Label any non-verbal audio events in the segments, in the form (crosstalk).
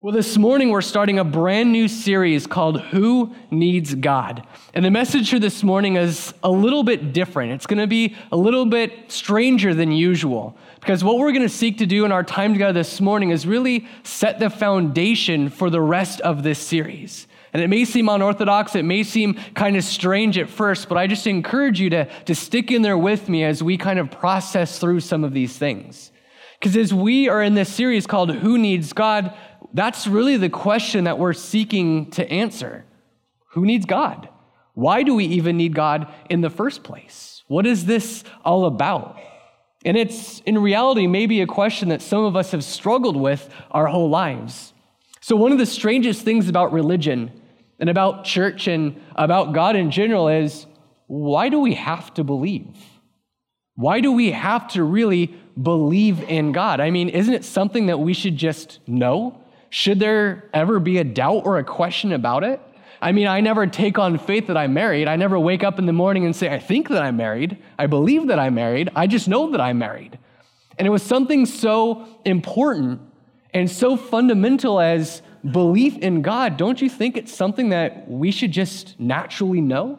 Well, this morning we're starting a brand new series called Who Needs God? And the message for this morning is a little bit different. It's going to be a little bit stranger than usual because what we're going to seek to do in our time together this morning is really set the foundation for the rest of this series. And it may seem unorthodox, it may seem kind of strange at first, but I just encourage you to, to stick in there with me as we kind of process through some of these things. Because as we are in this series called Who Needs God, that's really the question that we're seeking to answer. Who needs God? Why do we even need God in the first place? What is this all about? And it's in reality maybe a question that some of us have struggled with our whole lives. So, one of the strangest things about religion and about church and about God in general is why do we have to believe? Why do we have to really believe in God? I mean, isn't it something that we should just know? Should there ever be a doubt or a question about it? I mean, I never take on faith that I'm married. I never wake up in the morning and say, I think that I'm married. I believe that I'm married. I just know that I'm married. And it was something so important and so fundamental as belief in God. Don't you think it's something that we should just naturally know?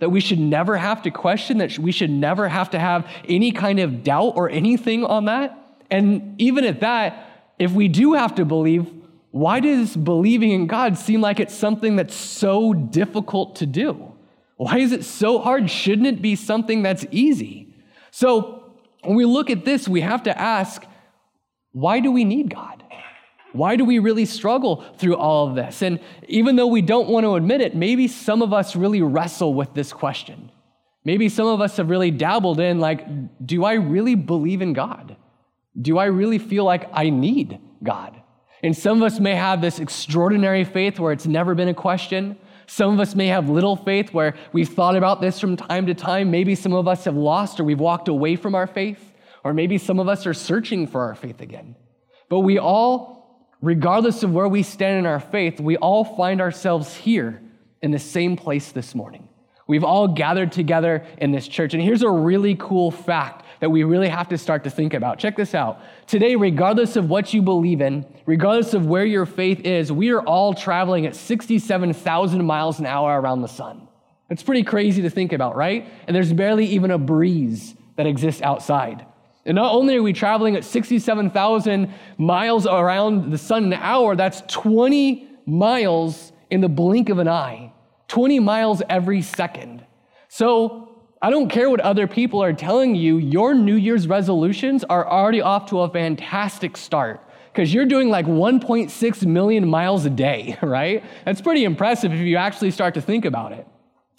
That we should never have to question, that we should never have to have any kind of doubt or anything on that? And even at that, if we do have to believe, why does believing in God seem like it's something that's so difficult to do? Why is it so hard? Shouldn't it be something that's easy? So, when we look at this, we have to ask why do we need God? Why do we really struggle through all of this? And even though we don't want to admit it, maybe some of us really wrestle with this question. Maybe some of us have really dabbled in, like, do I really believe in God? Do I really feel like I need God? And some of us may have this extraordinary faith where it's never been a question. Some of us may have little faith where we've thought about this from time to time. Maybe some of us have lost or we've walked away from our faith. Or maybe some of us are searching for our faith again. But we all, regardless of where we stand in our faith, we all find ourselves here in the same place this morning. We've all gathered together in this church. And here's a really cool fact that we really have to start to think about. Check this out. Today, regardless of what you believe in, regardless of where your faith is, we are all traveling at 67,000 miles an hour around the sun. It's pretty crazy to think about, right? And there's barely even a breeze that exists outside. And not only are we traveling at 67,000 miles around the sun an hour, that's 20 miles in the blink of an eye, 20 miles every second. So I don't care what other people are telling you, your New Year's resolutions are already off to a fantastic start because you're doing like 1.6 million miles a day, (laughs) right? That's pretty impressive if you actually start to think about it.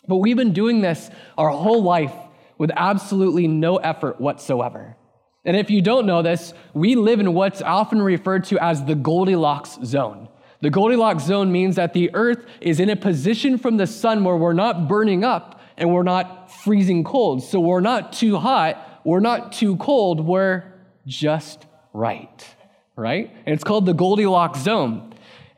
But we've been doing this our whole life with absolutely no effort whatsoever. And if you don't know this, we live in what's often referred to as the Goldilocks zone. The Goldilocks zone means that the earth is in a position from the sun where we're not burning up and we're not freezing cold. So we're not too hot, we're not too cold, we're just right, right? And it's called the Goldilocks zone.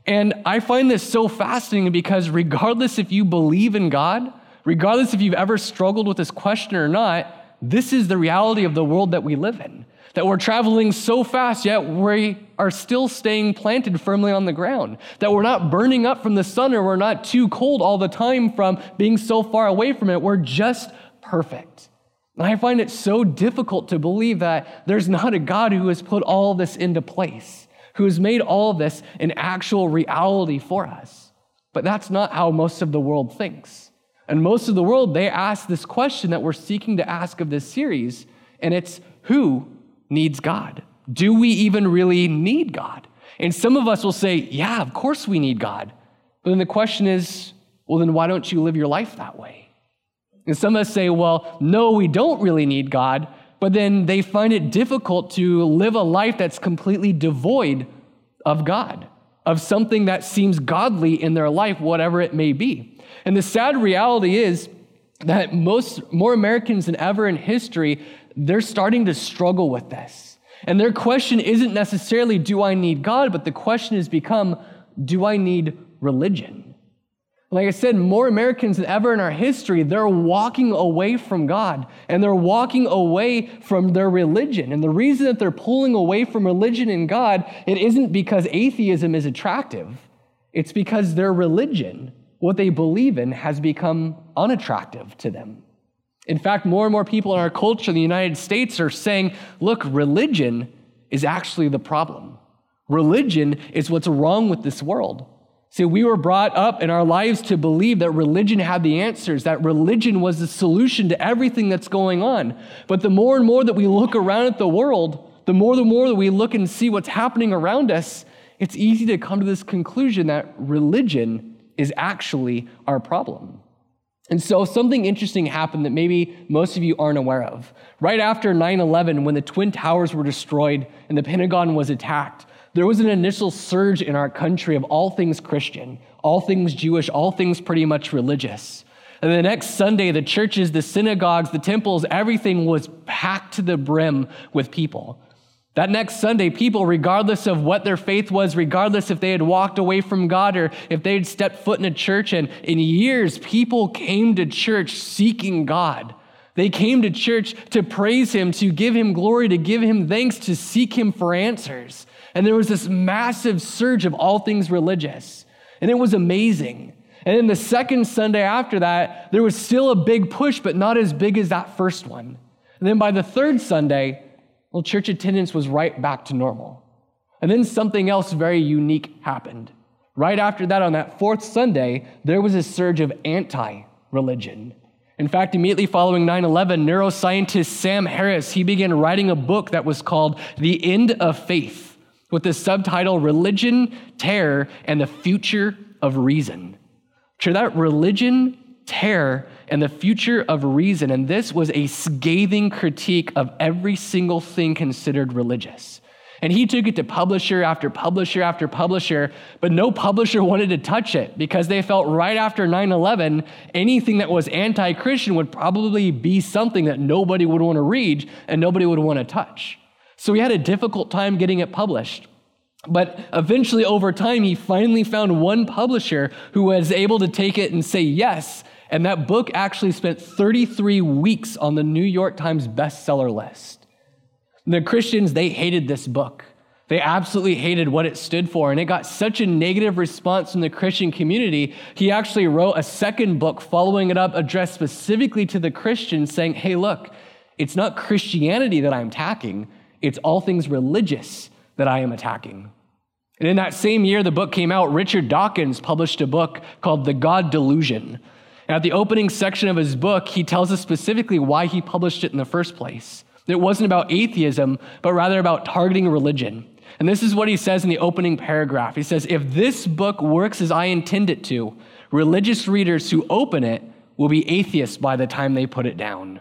And I find this so fascinating because regardless if you believe in God, regardless if you've ever struggled with this question or not, this is the reality of the world that we live in that we're traveling so fast, yet we are still staying planted firmly on the ground, that we're not burning up from the sun or we're not too cold all the time from being so far away from it. We're just perfect. And I find it so difficult to believe that there's not a God who has put all this into place, who has made all this an actual reality for us. But that's not how most of the world thinks. And most of the world, they ask this question that we're seeking to ask of this series, and it's who needs God? Do we even really need God? And some of us will say, yeah, of course we need God. But then the question is, well, then why don't you live your life that way? And some of us say, well, no, we don't really need God, but then they find it difficult to live a life that's completely devoid of God, of something that seems godly in their life, whatever it may be. And the sad reality is that most more Americans than ever in history they're starting to struggle with this. And their question isn't necessarily, do I need God? But the question has become, do I need religion? Like I said, more Americans than ever in our history, they're walking away from God and they're walking away from their religion. And the reason that they're pulling away from religion and God, it isn't because atheism is attractive. It's because their religion, what they believe in, has become unattractive to them. In fact, more and more people in our culture in the United States are saying, look, religion is actually the problem. Religion is what's wrong with this world. See, we were brought up in our lives to believe that religion had the answers, that religion was the solution to everything that's going on. But the more and more that we look around at the world, the more and more that we look and see what's happening around us, it's easy to come to this conclusion that religion is actually our problem. And so something interesting happened that maybe most of you aren't aware of. Right after 9 11, when the Twin Towers were destroyed and the Pentagon was attacked, there was an initial surge in our country of all things Christian, all things Jewish, all things pretty much religious. And the next Sunday, the churches, the synagogues, the temples, everything was packed to the brim with people. That next Sunday, people, regardless of what their faith was, regardless if they had walked away from God or if they had stepped foot in a church, and in years, people came to church seeking God. They came to church to praise Him, to give Him glory, to give Him thanks, to seek Him for answers. And there was this massive surge of all things religious. And it was amazing. And then the second Sunday after that, there was still a big push, but not as big as that first one. And then by the third Sunday, well, church attendance was right back to normal. And then something else very unique happened. Right after that, on that fourth Sunday, there was a surge of anti religion. In fact, immediately following 9 11, neuroscientist Sam Harris, he began writing a book that was called The End of Faith with the subtitle Religion, Terror, and the Future of Reason. Sure, that religion, terror, and the future of reason. And this was a scathing critique of every single thing considered religious. And he took it to publisher after publisher after publisher, but no publisher wanted to touch it because they felt right after 9 11, anything that was anti Christian would probably be something that nobody would want to read and nobody would want to touch. So he had a difficult time getting it published. But eventually, over time, he finally found one publisher who was able to take it and say yes. And that book actually spent 33 weeks on the New York Times bestseller list. The Christians, they hated this book. They absolutely hated what it stood for. And it got such a negative response from the Christian community, he actually wrote a second book following it up, addressed specifically to the Christians, saying, hey, look, it's not Christianity that I'm attacking, it's all things religious that I am attacking. And in that same year, the book came out, Richard Dawkins published a book called The God Delusion. And at the opening section of his book, he tells us specifically why he published it in the first place. It wasn't about atheism, but rather about targeting religion. And this is what he says in the opening paragraph. He says, If this book works as I intend it to, religious readers who open it will be atheists by the time they put it down.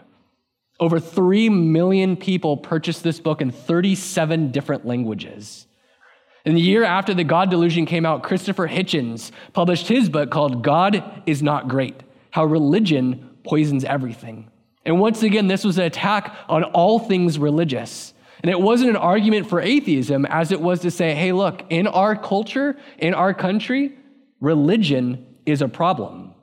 Over 3 million people purchased this book in 37 different languages. In the year after The God Delusion came out, Christopher Hitchens published his book called God is Not Great How Religion Poisons Everything. And once again, this was an attack on all things religious. And it wasn't an argument for atheism as it was to say, hey, look, in our culture, in our country, religion is a problem.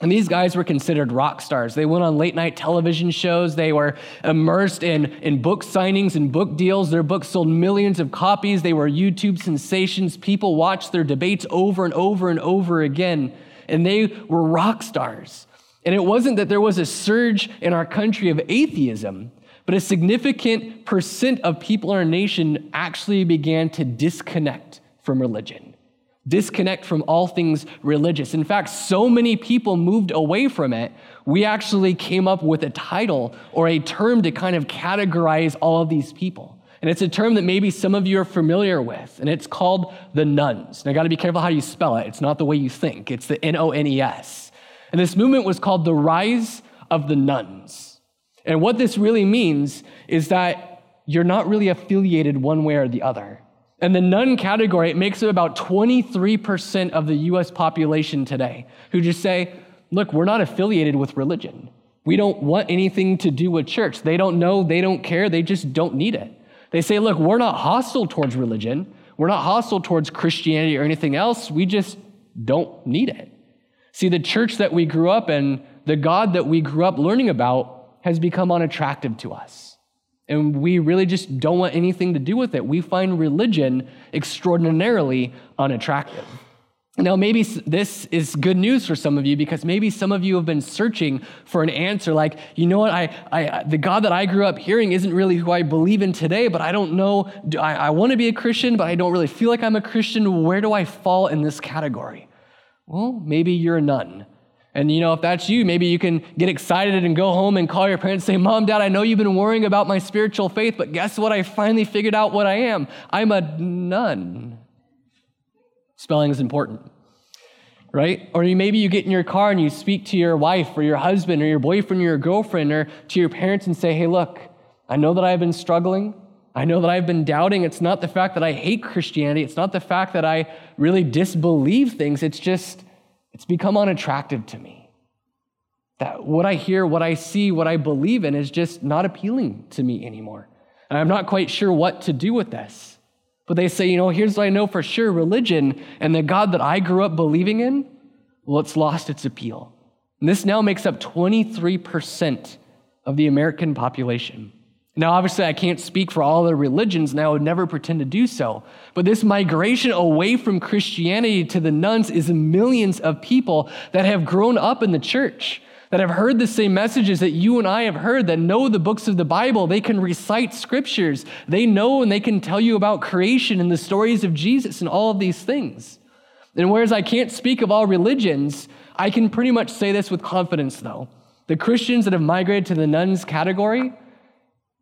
And these guys were considered rock stars. They went on late night television shows. They were immersed in, in book signings and book deals. Their books sold millions of copies. They were YouTube sensations. People watched their debates over and over and over again. And they were rock stars. And it wasn't that there was a surge in our country of atheism, but a significant percent of people in our nation actually began to disconnect from religion disconnect from all things religious. In fact, so many people moved away from it, we actually came up with a title or a term to kind of categorize all of these people. And it's a term that maybe some of you are familiar with, and it's called the nones. Now, I got to be careful how you spell it. It's not the way you think, it's the N O N E S. And this movement was called the Rise of the Nones. And what this really means is that you're not really affiliated one way or the other. And the nun category, it makes up about 23% of the US population today who just say, look, we're not affiliated with religion. We don't want anything to do with church. They don't know, they don't care, they just don't need it. They say, look, we're not hostile towards religion. We're not hostile towards Christianity or anything else. We just don't need it. See, the church that we grew up in, the God that we grew up learning about, has become unattractive to us. And we really just don't want anything to do with it. We find religion extraordinarily unattractive. Now, maybe this is good news for some of you because maybe some of you have been searching for an answer like, you know what, I, I, the God that I grew up hearing isn't really who I believe in today, but I don't know, I, I want to be a Christian, but I don't really feel like I'm a Christian. Where do I fall in this category? Well, maybe you're a nun. And you know, if that's you, maybe you can get excited and go home and call your parents and say, Mom, Dad, I know you've been worrying about my spiritual faith, but guess what? I finally figured out what I am. I'm a nun. Spelling is important, right? Or maybe you get in your car and you speak to your wife or your husband or your boyfriend or your girlfriend or to your parents and say, hey, look, I know that I've been struggling. I know that I've been doubting. It's not the fact that I hate Christianity. It's not the fact that I really disbelieve things. It's just, it's become unattractive to me. That what I hear, what I see, what I believe in is just not appealing to me anymore. And I'm not quite sure what to do with this. But they say, you know, here's what I know for sure religion and the God that I grew up believing in, well, it's lost its appeal. And this now makes up 23% of the American population. Now, obviously, I can't speak for all the religions, and I would never pretend to do so. But this migration away from Christianity to the nones is millions of people that have grown up in the church that have heard the same messages that you and I have heard, that know the books of the Bible. They can recite scriptures. They know and they can tell you about creation and the stories of Jesus and all of these things. And whereas I can't speak of all religions, I can pretty much say this with confidence, though. The Christians that have migrated to the nones category,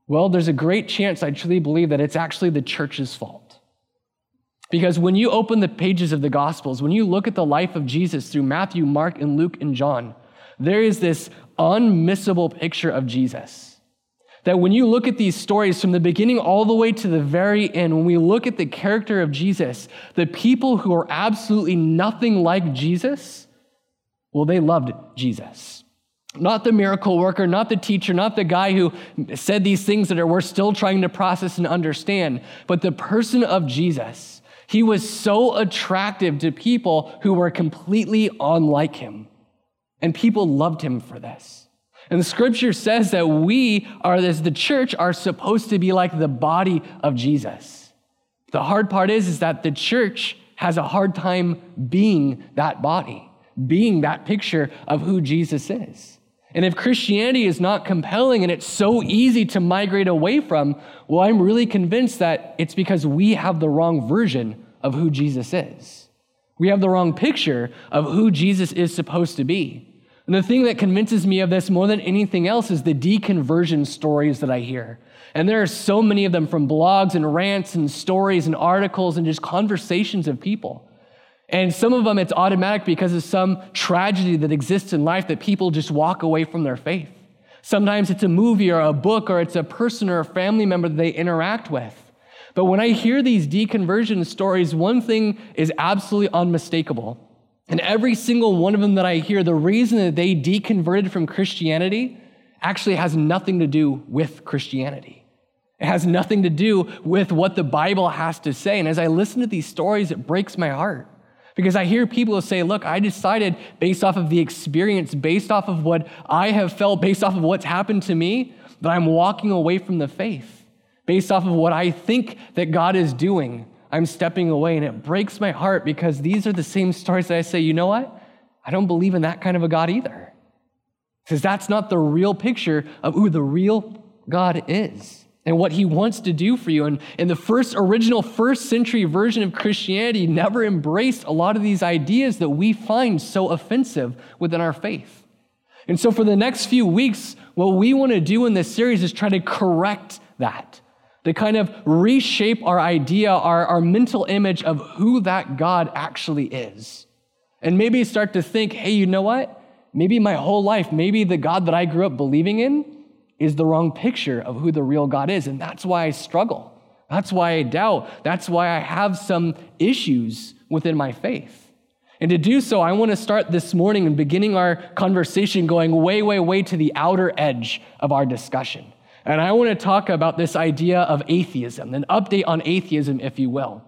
well, there's a great chance I truly believe that it's actually the church's fault. Because when you open the pages of the Gospels, when you look at the life of Jesus through Matthew, Mark, and Luke, and John, there is this unmissable picture of Jesus. That when you look at these stories from the beginning all the way to the very end, when we look at the character of Jesus, the people who are absolutely nothing like Jesus, well, they loved Jesus. Not the miracle worker, not the teacher, not the guy who said these things that are, we're still trying to process and understand, but the person of Jesus. He was so attractive to people who were completely unlike him. And people loved him for this. And the scripture says that we are, as the church, are supposed to be like the body of Jesus. The hard part is, is that the church has a hard time being that body, being that picture of who Jesus is. And if Christianity is not compelling and it's so easy to migrate away from, well, I'm really convinced that it's because we have the wrong version of who Jesus is. We have the wrong picture of who Jesus is supposed to be. And the thing that convinces me of this more than anything else is the deconversion stories that I hear. And there are so many of them from blogs and rants and stories and articles and just conversations of people. And some of them it's automatic because of some tragedy that exists in life that people just walk away from their faith. Sometimes it's a movie or a book or it's a person or a family member that they interact with. But when I hear these deconversion stories, one thing is absolutely unmistakable and every single one of them that I hear, the reason that they deconverted from Christianity actually has nothing to do with Christianity. It has nothing to do with what the Bible has to say. And as I listen to these stories, it breaks my heart. Because I hear people say, look, I decided based off of the experience, based off of what I have felt, based off of what's happened to me, that I'm walking away from the faith, based off of what I think that God is doing. I'm stepping away. And it breaks my heart because these are the same stories that I say, you know what? I don't believe in that kind of a God either. Because that's not the real picture of who the real God is and what he wants to do for you. And, and the first original first century version of Christianity never embraced a lot of these ideas that we find so offensive within our faith. And so for the next few weeks, what we want to do in this series is try to correct that to kind of reshape our idea, our, our mental image of who that God actually is. And maybe start to think, hey, you know what? Maybe my whole life, maybe the God that I grew up believing in is the wrong picture of who the real God is. And that's why I struggle. That's why I doubt. That's why I have some issues within my faith. And to do so, I want to start this morning and beginning our conversation going way, way, way to the outer edge of our discussion. And I want to talk about this idea of atheism, an update on atheism, if you will.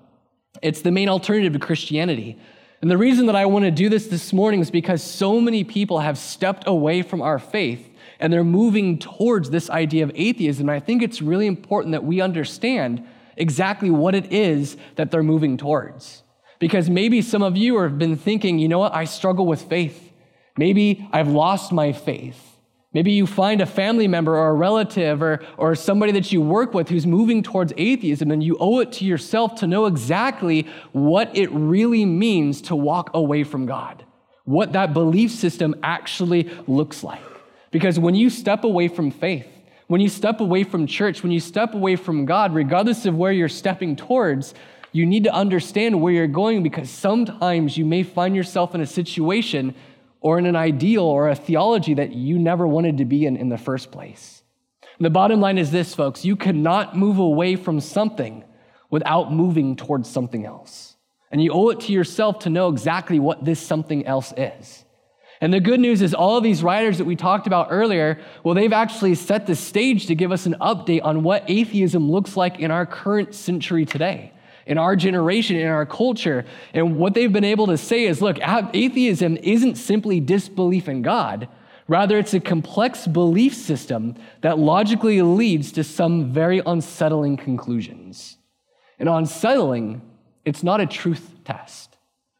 It's the main alternative to Christianity. And the reason that I want to do this this morning is because so many people have stepped away from our faith and they're moving towards this idea of atheism. And I think it's really important that we understand exactly what it is that they're moving towards. Because maybe some of you have been thinking, you know what, I struggle with faith. Maybe I've lost my faith. Maybe you find a family member or a relative or, or somebody that you work with who's moving towards atheism, and you owe it to yourself to know exactly what it really means to walk away from God, what that belief system actually looks like. Because when you step away from faith, when you step away from church, when you step away from God, regardless of where you're stepping towards, you need to understand where you're going because sometimes you may find yourself in a situation or in an ideal or a theology that you never wanted to be in in the first place. The bottom line is this, folks you cannot move away from something without moving towards something else. And you owe it to yourself to know exactly what this something else is. And the good news is, all of these writers that we talked about earlier, well, they've actually set the stage to give us an update on what atheism looks like in our current century today in our generation, in our culture. And what they've been able to say is look, atheism isn't simply disbelief in God. Rather, it's a complex belief system that logically leads to some very unsettling conclusions. And unsettling, it's not a truth test.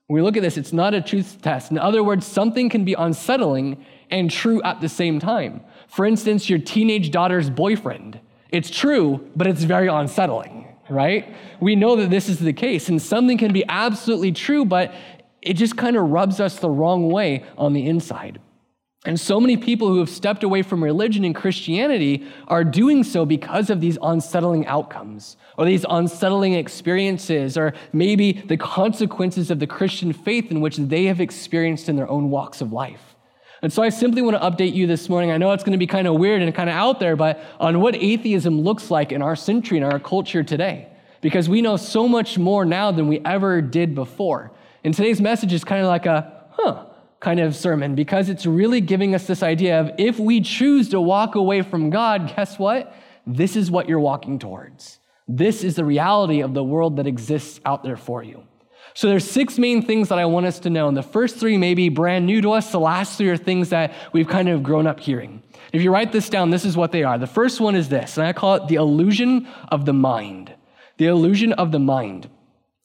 When we look at this, it's not a truth test. In other words, something can be unsettling and true at the same time. For instance, your teenage daughter's boyfriend. It's true, but it's very unsettling right? We know that this is the case, and something can be absolutely true, but it just kind of rubs us the wrong way on the inside. And so many people who have stepped away from religion and Christianity are doing so because of these unsettling outcomes, or these unsettling experiences, or maybe the consequences of the Christian faith in which they have experienced in their own walks of life. And so I simply want to update you this morning. I know it's going to be kind of weird and kind of out there, but on what atheism looks like in our century, in our culture today. Because we know so much more now than we ever did before. And today's message is kind of like a, huh, kind of sermon because it's really giving us this idea of if we choose to walk away from God, guess what? This is what you're walking towards. This is the reality of the world that exists out there for you. So there's six main things that I want us to know. And the first three may be brand new to us. The last three are things that we've kind of grown up hearing. If you write this down, this is what they are. The first one is this, and I call it the illusion of the mind. The illusion of the mind.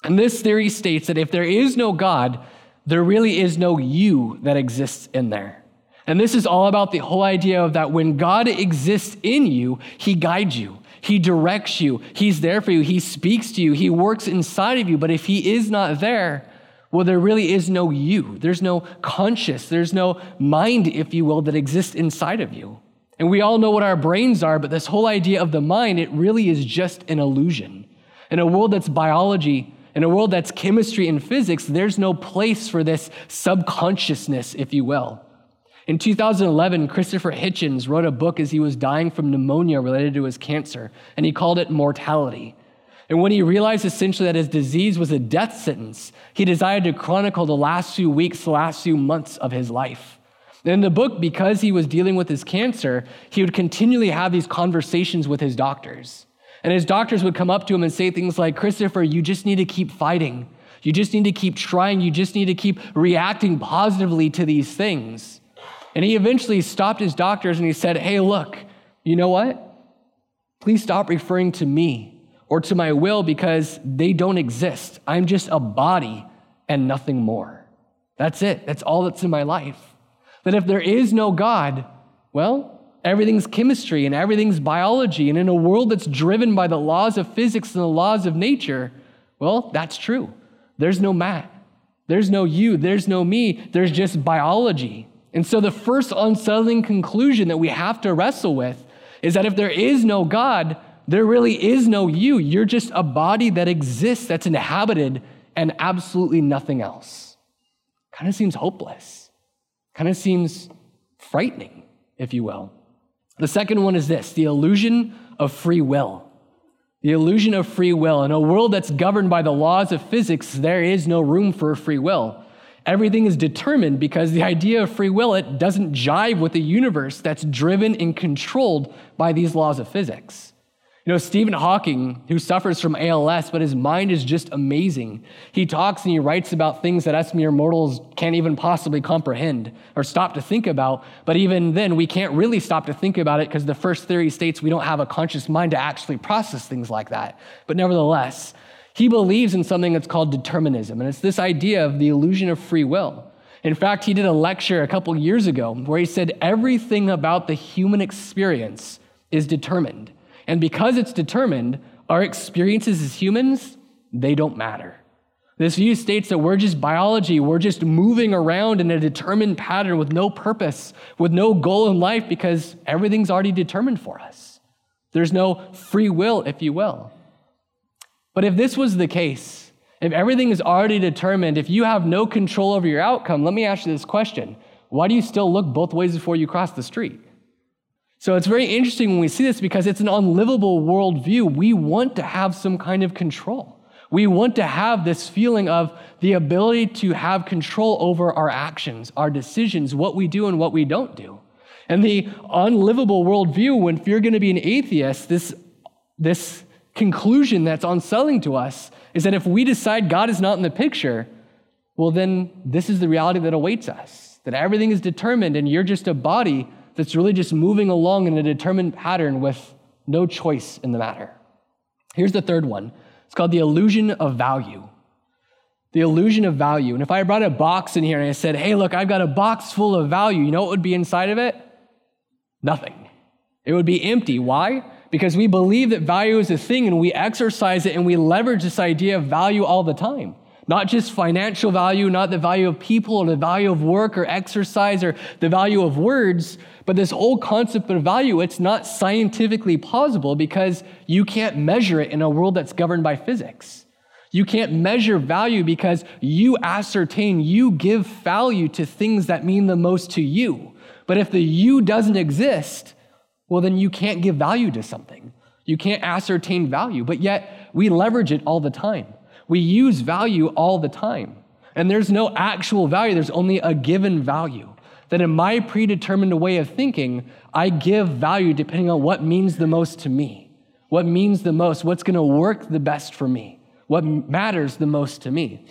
And this theory states that if there is no God, there really is no you that exists in there. And this is all about the whole idea of that when God exists in you, he guides you. He directs you. He's there for you. He speaks to you. He works inside of you. But if He is not there, well, there really is no you. There's no conscious, there's no mind, if you will, that exists inside of you. And we all know what our brains are, but this whole idea of the mind, it really is just an illusion. In a world that's biology, in a world that's chemistry and physics, there's no place for this subconsciousness, if you will. In 2011, Christopher Hitchens wrote a book as he was dying from pneumonia related to his cancer, and he called it Mortality. And when he realized essentially that his disease was a death sentence, he decided to chronicle the last few weeks, the last few months of his life. In the book, because he was dealing with his cancer, he would continually have these conversations with his doctors. And his doctors would come up to him and say things like, Christopher, you just need to keep fighting. You just need to keep trying. You just need to keep reacting positively to these things. And he eventually stopped his doctors and he said, Hey, look, you know what? Please stop referring to me or to my will because they don't exist. I'm just a body and nothing more. That's it. That's all that's in my life. That if there is no God, well, everything's chemistry and everything's biology. And in a world that's driven by the laws of physics and the laws of nature, well, that's true. There's no Matt. There's no you. There's no me. There's just biology. And so, the first unsettling conclusion that we have to wrestle with is that if there is no God, there really is no you. You're just a body that exists, that's inhabited, and absolutely nothing else. Kind of seems hopeless. Kind of seems frightening, if you will. The second one is this the illusion of free will. The illusion of free will. In a world that's governed by the laws of physics, there is no room for free will. Everything is determined because the idea of free will, it doesn't jive with a universe that's driven and controlled by these laws of physics. You know, Stephen Hawking, who suffers from ALS, but his mind is just amazing. He talks and he writes about things that us mere mortals can't even possibly comprehend or stop to think about. But even then, we can't really stop to think about it because the first theory states we don't have a conscious mind to actually process things like that. But nevertheless, he believes in something that's called determinism, and it's this idea of the illusion of free will. In fact, he did a lecture a couple years ago where he said everything about the human experience is determined. And because it's determined, our experiences as humans, they don't matter. This view states that we're just biology, we're just moving around in a determined pattern with no purpose, with no goal in life because everything's already determined for us. There's no free will, if you will. But if this was the case, if everything is already determined, if you have no control over your outcome, let me ask you this question Why do you still look both ways before you cross the street? So it's very interesting when we see this because it's an unlivable worldview. We want to have some kind of control. We want to have this feeling of the ability to have control over our actions, our decisions, what we do and what we don't do. And the unlivable worldview, when if you're going to be an atheist, this, this conclusion that's unsettling to us is that if we decide God is not in the picture, well, then this is the reality that awaits us. That everything is determined and you're just a body that's really just moving along in a determined pattern with no choice in the matter. Here's the third one it's called the illusion of value. The illusion of value. And if I brought a box in here and I said, hey, look, I've got a box full of value, you know what would be inside of it? Nothing. It would be empty. Why? Because we believe that value is a thing and we exercise it and we leverage this idea of value all the time. Not just financial value, not the value of people or the value of work or exercise or the value of words, but this whole concept of value, it's not scientifically plausible because you can't measure it in a world that's governed by physics. You can't measure value because you ascertain, you give value to things that mean the most to you. But if the you doesn't exist, well, then you can't give value to something. You can't ascertain value, but yet we leverage it all the time. We use value all the time. And there's no actual value, there's only a given value. That in my predetermined way of thinking, I give value depending on what means the most to me, what means the most, what's to work the best for me, what matters the most to me.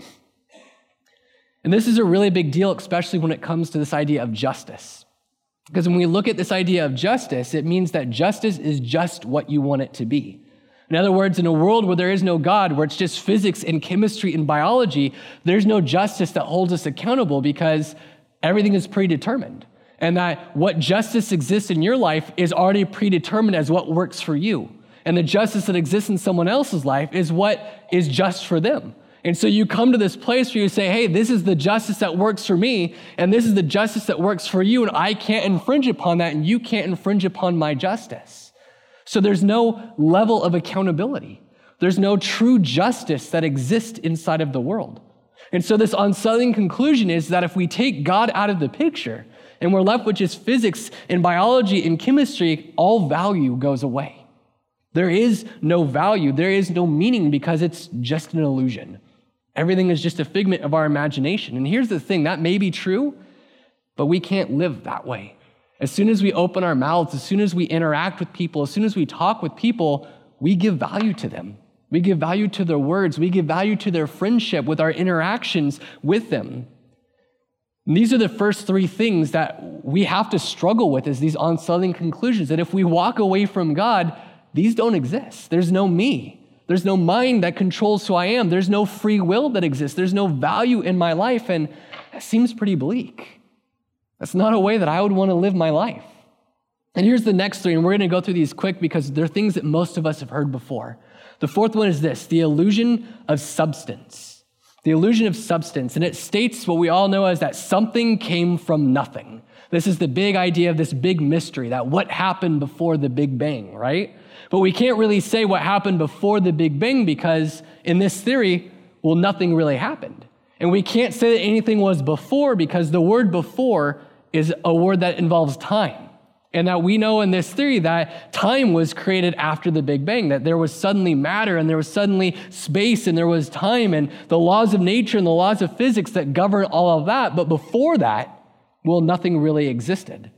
And this is a really big deal, especially when it comes to this idea of justice. Because when we look at this idea of justice, it means that justice is just what you want it to be. In other words, in a world where there is no God, where it's just physics and chemistry and biology, there's no justice that holds us accountable because everything is predetermined. And that what justice exists in your life is already predetermined as what works for you. And the justice that exists in someone else's life is what is just for them. And so you come to this place where you say, hey, this is the justice that works for me, and this is the justice that works for you, and I can't infringe upon that, and you can't infringe upon my justice. So there's no level of accountability. There's no true justice that exists inside of the world. And so this unsettling conclusion is that if we take God out of the picture and we're left with just physics and biology and chemistry, all value goes away. There is no value, there is no meaning because it's just an illusion. Everything is just a figment of our imagination. And here's the thing that may be true, but we can't live that way. As soon as we open our mouths, as soon as we interact with people, as soon as we talk with people, we give value to them. We give value to their words. We give value to their friendship with our interactions with them. And these are the first three things that we have to struggle with is these unsettling conclusions. That if we walk away from God, these don't exist. There's no me. There's no mind that controls who I am. There's no free will that exists. There's no value in my life. And that seems pretty bleak. That's not a way that I would want to live my life. And here's the next three, and we're going to go through these quick because they're things that most of us have heard before. The fourth one is this the illusion of substance. The illusion of substance. And it states what we all know as that something came from nothing. This is the big idea of this big mystery that what happened before the Big Bang, right? But we can't really say what happened before the Big Bang because in this theory, well, nothing really happened. And we can't say that anything was before because the word before is a word that involves time. And that we know in this theory that time was created after the Big Bang, that there was suddenly matter and there was suddenly space and there was time and the laws of nature and the laws of physics that govern all of that. But before that, well, nothing really existed.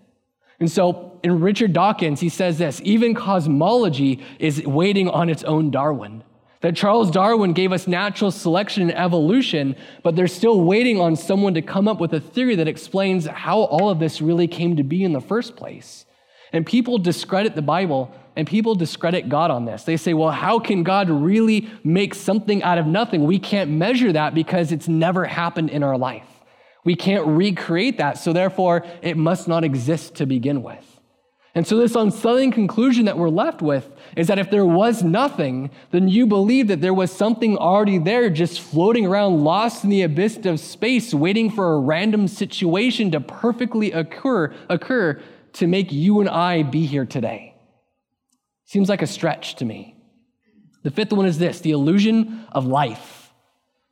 And so in Richard Dawkins, he says this even cosmology is waiting on its own Darwin. That Charles Darwin gave us natural selection and evolution, but they're still waiting on someone to come up with a theory that explains how all of this really came to be in the first place. And people discredit the Bible and people discredit God on this. They say, well, how can God really make something out of nothing? We can't measure that because it's never happened in our life. We can't recreate that, so therefore it must not exist to begin with. And so, this unsettling conclusion that we're left with is that if there was nothing, then you believe that there was something already there just floating around, lost in the abyss of space, waiting for a random situation to perfectly occur, occur to make you and I be here today. Seems like a stretch to me. The fifth one is this the illusion of life.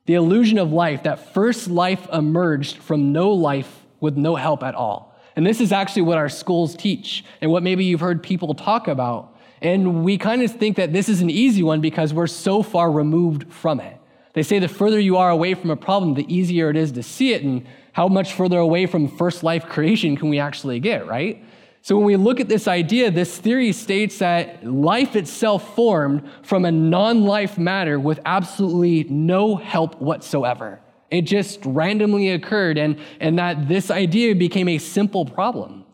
The illusion of life, that first life emerged from no life with no help at all. And this is actually what our schools teach and what maybe you've heard people talk about. And we kind of think that this is an easy one because we're so far removed from it. They say the further you are away from a problem, the easier it is to see it. And how much further away from first life creation can we actually get, right? So, when we look at this idea, this theory states that life itself formed from a non life matter with absolutely no help whatsoever. It just randomly occurred, and, and that this idea became a simple problem.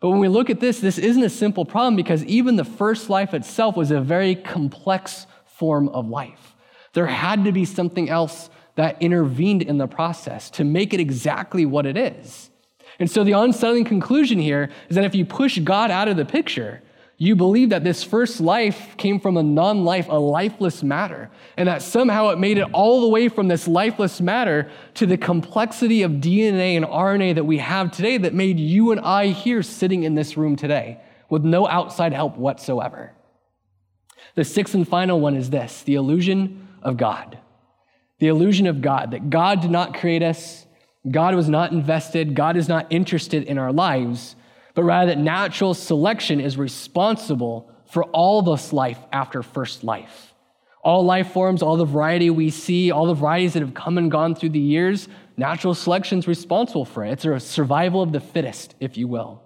But when we look at this, this isn't a simple problem because even the first life itself was a very complex form of life. There had to be something else that intervened in the process to make it exactly what it is. And so the unsettling conclusion here is that if you push God out of the picture, you believe that this first life came from a non life, a lifeless matter, and that somehow it made it all the way from this lifeless matter to the complexity of DNA and RNA that we have today that made you and I here sitting in this room today with no outside help whatsoever. The sixth and final one is this the illusion of God. The illusion of God, that God did not create us, God was not invested, God is not interested in our lives, but rather that natural selection is responsible for all this life after first life. All life forms, all the variety we see, all the varieties that have come and gone through the years, natural selection is responsible for it. It's a survival of the fittest, if you will.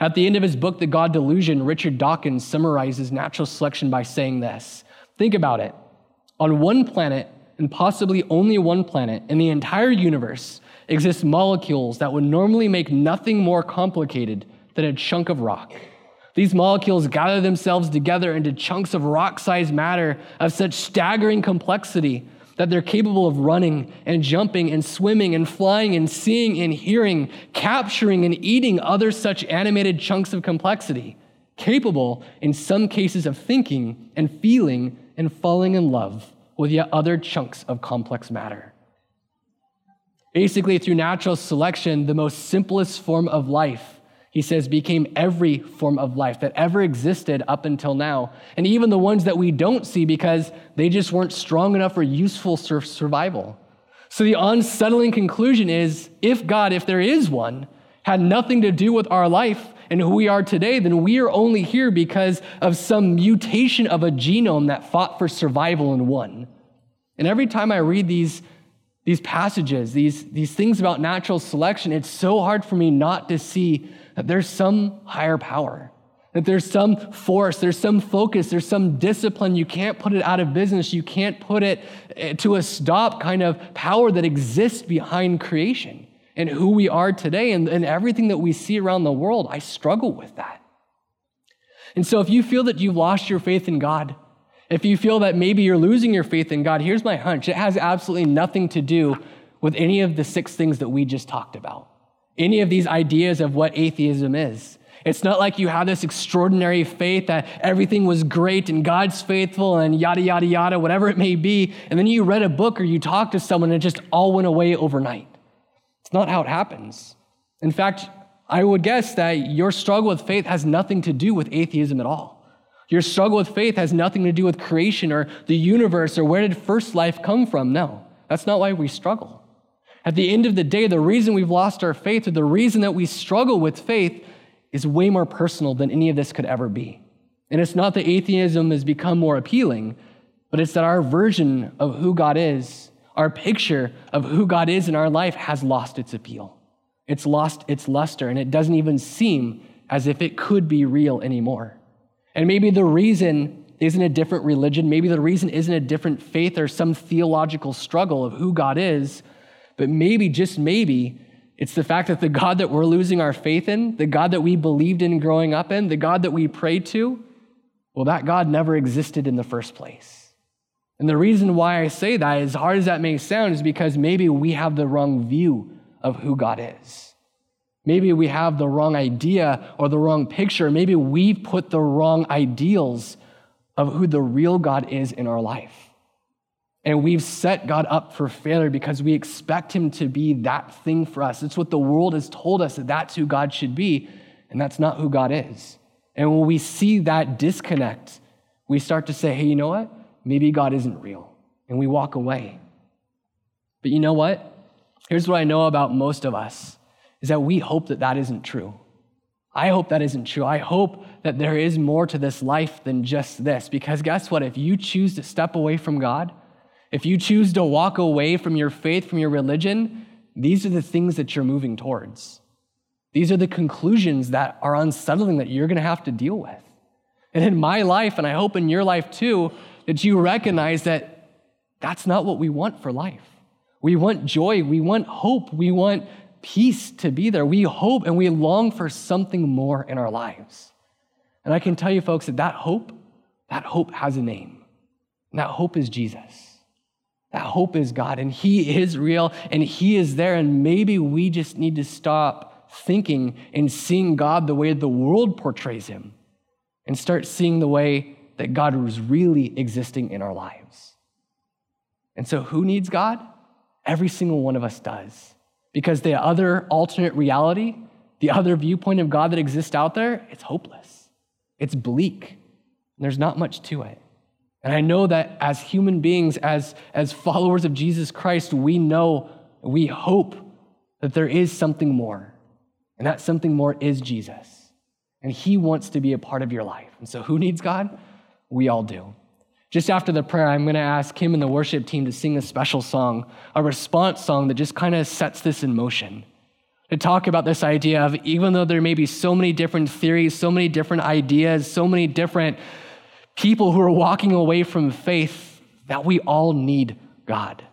At the end of his book, The God Delusion, Richard Dawkins summarizes natural selection by saying this Think about it. On one planet, and possibly only one planet in the entire universe, exist molecules that would normally make nothing more complicated than a chunk of rock. These molecules gather themselves together into chunks of rock sized matter of such staggering complexity that they're capable of running and jumping and swimming and flying and seeing and hearing, capturing and eating other such animated chunks of complexity, capable in some cases of thinking and feeling and falling in love with yet other chunks of complex matter. Basically, through natural selection, the most simplest form of life, he says, became every form of life that ever existed up until now. And even the ones that we don't see because they just weren't strong enough or useful for survival. So the unsettling conclusion is if God, if there is one, had nothing to do with our life and who we are today, then we are only here because of some mutation of a genome that fought for survival and won. And every time I read these these passages, these, these things about natural selection, it's so hard for me not to see that there's some higher power, that there's some force, there's some focus, there's some discipline. You can't put it out of business. You can't put it eh, to a stop kind of power that exists behind creation and who we are today and, and everything that we see around the world. I struggle with that. And so if you feel that you've lost your faith in God, if you feel that maybe you're losing your faith in God, here's my hunch it has absolutely nothing to do with any of the six things that we just talked about, any of these ideas of what atheism is. It's not like you have this extraordinary faith that everything was great and God's faithful and yada, yada, yada, whatever it may be. And then you read a book or you talked to someone and it just all went away overnight. It's not how it happens. In fact, I would guess that your struggle with faith has nothing to do with atheism at all. Your struggle with faith has nothing to do with creation or the universe or where did first life come from. No, that's not why we struggle. At the end of the day, the reason we've lost our faith or the reason that we struggle with faith is way more personal than any of this could ever be. And it's not that atheism has become more appealing, but it's that our version of who God is, our picture of who God is in our life has lost its appeal. It's lost its luster, and it doesn't even seem as if it could be real anymore. And maybe the reason isn't a different religion, maybe the reason isn't a different faith or some theological struggle of who God is, but maybe, just maybe, it's the fact that the God that we're losing our faith in, the God that we believed in growing up in, the God that we prayed to, well, that God never existed in the first place. And the reason why I say that, as hard as that may sound, is because maybe we have the wrong view of who God is. Maybe we have the wrong idea or the wrong picture. Maybe we've put the wrong ideals of who the real God is in our life. And we've set God up for failure because we expect him to be that thing for us. It's what the world has told us that that's who God should be, and that's not who God is. And when we see that disconnect, we start to say, hey, you know what? Maybe God isn't real. And we walk away. But you know what? Here's what I know about most of us is that we hope that that isn't true. I hope that isn't true. I hope that there is more to this life than just this. Because guess what? If you choose to step away from God, if you choose to walk away from your faith, from your religion, these are the things that you're moving towards. These are the conclusions that are unsettling that you're going to have to deal with. And in my life, and I hope in your life too, that you recognize that that's not what we want for life. We want joy, we want hope, we want peace to be there. We hope and we long for something more in our lives. And I can tell you, folks, that that hope, that hope has a name. And that hope is Jesus. That hope is God, and He is real, and He is there. And maybe we just need to stop thinking and seeing God the way the world portrays Him and start seeing the way that God was really existing in our lives. And so, who needs God? Every single one of us does. Because the other alternate reality, the other viewpoint of God that exists out there, it's hopeless. It's bleak. There's not much to it. And I know that as human beings, as, as followers of Jesus Christ, we know, we hope that there is something more. And that something more is Jesus. And he wants to be a part of your life. And so, who needs God? We all do. Just after the prayer, I'm going to ask him and the worship team to sing a special song, a response song that just kind of sets this in motion. To talk about this idea of even though there may be so many different theories, so many different ideas, so many different people who are walking away from faith that we all need God.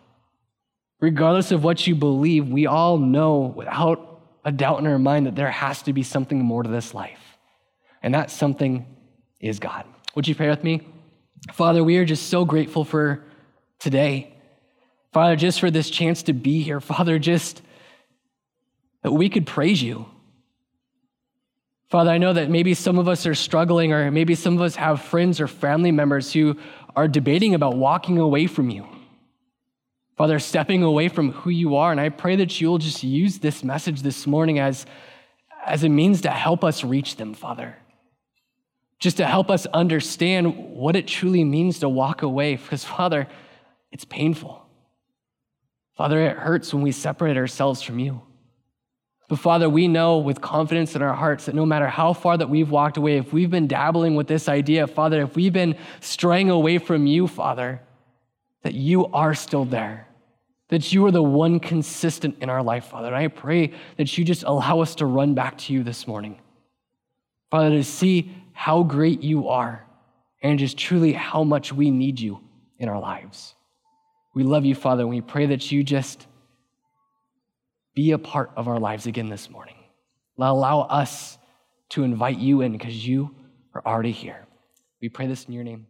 Regardless of what you believe, we all know without a doubt in our mind that there has to be something more to this life. And that something is God. Would you pray with me? Father, we are just so grateful for today. Father, just for this chance to be here. Father, just that we could praise you. Father, I know that maybe some of us are struggling, or maybe some of us have friends or family members who are debating about walking away from you. Father, stepping away from who you are. And I pray that you'll just use this message this morning as, as a means to help us reach them, Father. Just to help us understand what it truly means to walk away. Because, Father, it's painful. Father, it hurts when we separate ourselves from you. But Father, we know with confidence in our hearts that no matter how far that we've walked away, if we've been dabbling with this idea, Father, if we've been straying away from you, Father, that you are still there. That you are the one consistent in our life, Father. And I pray that you just allow us to run back to you this morning. Father, to see how great you are and just truly how much we need you in our lives. We love you, Father, and we pray that you just be a part of our lives again this morning. Allow us to invite you in because you are already here. We pray this in your name.